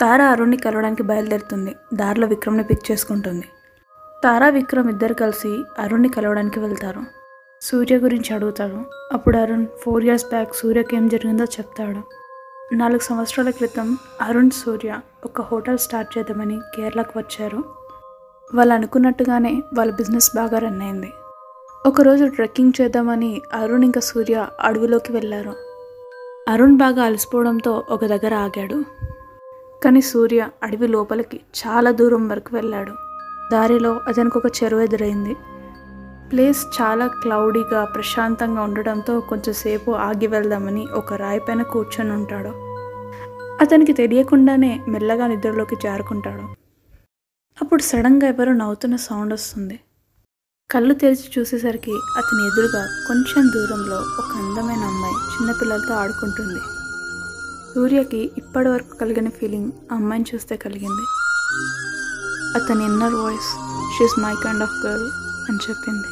తార అరుణ్ని కలవడానికి బయలుదేరుతుంది. దారిలో విక్రమ్ని పిక్ చేసుకుంటుంది. తారా విక్రమ్ ఇద్దరు కలిసి అరుణ్ని కలవడానికి వెళ్తారు. సూర్య గురించి అడుగుతాడు అప్పుడు అరుణ్ ఫోర్ ఇయర్స్ బ్యాక్ సూర్యకి ఏం జరిగిందో చెప్తాడు. నాలుగు సంవత్సరాల క్రితం అరుణ్ సూర్య ఒక హోటల్ స్టార్ట్ చేద్దామని కేరళకు వచ్చారు. వాళ్ళు అనుకున్నట్టుగానే వాళ్ళ బిజినెస్ బాగా రన్ అయింది. ఒకరోజు ట్రెక్కింగ్ చేద్దామని అరుణ్ ఇంకా సూర్య అడవిలోకి వెళ్ళారు. అరుణ్ బాగా అలసిపోవడంతో ఒక దగ్గర ఆగాడు. కానీ సూర్య అడవి లోపలికి చాలా దూరం వరకు వెళ్ళాడు. దారిలో అతనికి ఒక చెరువు ఎదురైంది. ప్లేస్ చాలా క్లౌడీగా ప్రశాంతంగా ఉండడంతో కొంచెంసేపు ఆగి వెళ్దామని ఒక రాయి పైన కూర్చొని ఉంటాడు. అతనికి తెలియకుండానే మెల్లగా నిద్రలోకి జారుకుంటాడు. అప్పుడు సడన్గా ఎవరో నవ్వుతున్న సౌండ్ వస్తుంది. కళ్ళు తెరిచి చూసేసరికి అతని ఎదురుగా కొంచెం దూరంలో ఒక అందమైన అమ్మాయి చిన్నపిల్లలతో ఆడుకుంటుంది. సూర్యకి ఇప్పటి వరకు కలిగిన ఫీలింగ్ ఆ అమ్మాయిని చూస్తే కలిగింది. అతని inner voice she's my kind of girl అని చెప్పింది.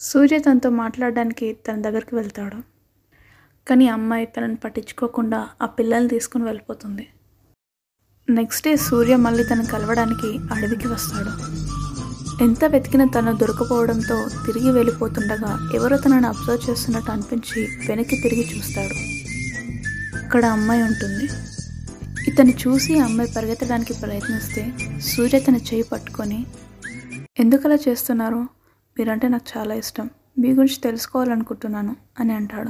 సూర్య తనతో మాట్లాడడానికి తన దగ్గరికి వెళ్తాడు. కానీ అమ్మాయి తనని పట్టించుకోకుండా ఆ పిల్లల్ని తీసుకుని వెళ్ళిపోతుంది. నెక్స్ట్ డే సూర్య మళ్ళీ తను కలవడానికి అడవికి వస్తాడు. ఎంత వెతికినా తను దొరకపోవడంతో తిరిగి వెళ్ళిపోతుండగా ఎవరో తనని అబ్జర్వ్ చేస్తున్నట్టు అనిపించి వెనక్కి తిరిగి చూస్తాడు. అక్కడ అమ్మాయి ఉంటుంది. ఇతను చూసి అమ్మాయి పరిగెత్తడానికి ప్రయత్నిస్తే సూర్య తన చేయి పట్టుకొని ఎందుకలా చేస్తున్నారు? మీరంటే నాకు చాలా ఇష్టం. మీ గురించి తెలుసుకోవాలనుకుంటున్నాను అని అంటాడు.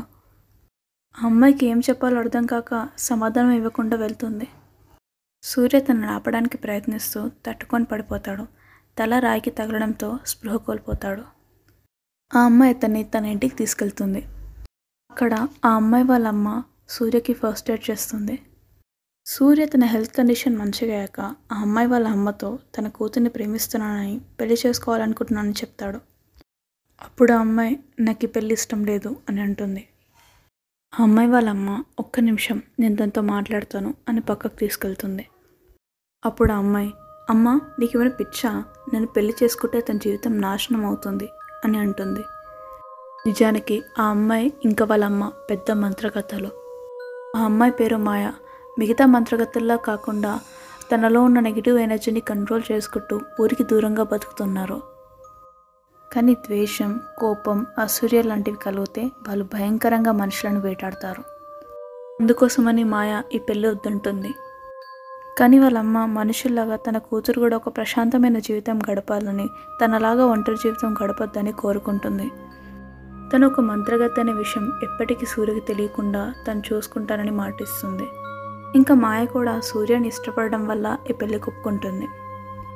ఆ అమ్మాయికి ఏం చెప్పాలో అర్థం కాక సమాధానం ఇవ్వకుండా వెళ్తుంది. సూర్య తనను ఆపడానికి ప్రయత్నిస్తూ తట్టుకొని పడిపోతాడు. తల రాయికి తగలడంతో స్పృహ కోల్పోతాడు. ఆ అమ్మాయి అతన్ని తన ఇంటికి తీసుకెళ్తుంది. అక్కడ ఆ అమ్మాయి వాళ్ళ అమ్మ సూర్యకి ఫస్ట్ ఎయిడ్ చేస్తుంది. సూర్య తన హెల్త్ కండిషన్ మంచిగా అయ్యాక ఆ అమ్మాయి వాళ్ళ అమ్మతో తన కూతుర్ని ప్రేమిస్తున్నానని పెళ్ళి చేసుకోవాలనుకుంటున్నానని చెప్తాడు. అప్పుడు ఆ అమ్మాయి నాకు పెళ్ళి ఇష్టం లేదు అని అంటుంది. ఆ అమ్మాయి వాళ్ళ అమ్మ ఒక్క నిమిషం నేను తనతో మాట్లాడతాను అని పక్కకు తీసుకెళ్తుంది. అప్పుడు ఆ అమ్మాయి అమ్మ నీకు ఏమైనా పిచ్చా? నేను పెళ్ళి చేసుకుంటే తన జీవితం నాశనం అవుతుంది అని అంటుంది. నిజానికి ఆ అమ్మాయి ఇంకా వాళ్ళ అమ్మ పెద్ద మంత్రగత్తలు ఆ అమ్మాయి పేరు మాయ. మిగతా మంత్రగతుల్లా కాకుండా తనలో ఉన్న నెగిటివ్ ఎనర్జీని కంట్రోల్ చేసుకుంటూ ఊరికి దూరంగా బతుకుతున్నారు. కానీ ద్వేషం కోపం అసూర్య లాంటివి కలిగితే వాళ్ళు భయంకరంగా మనుషులను వేటాడతారు. అందుకోసమని మాయ ఈ పెళ్ళి వద్దంటుంది. కానీ వాళ్ళ అమ్మ మనుషుల్లాగా తన కూతురు కూడా ఒక ప్రశాంతమైన జీవితం గడపాలని తనలాగా ఒంటరి జీవితం గడపొద్దని కోరుకుంటుంది. తను ఒక మంత్రగత్త అనే విషయం ఎప్పటికీ సూర్యకి తెలియకుండా తను చూసుకుంటానని మాటిస్తుంది. ఇంకా మాయ కూడా సూర్యని ఇష్టపడడం వల్ల ఈ పెళ్ళి ఒప్పుకుంటుంది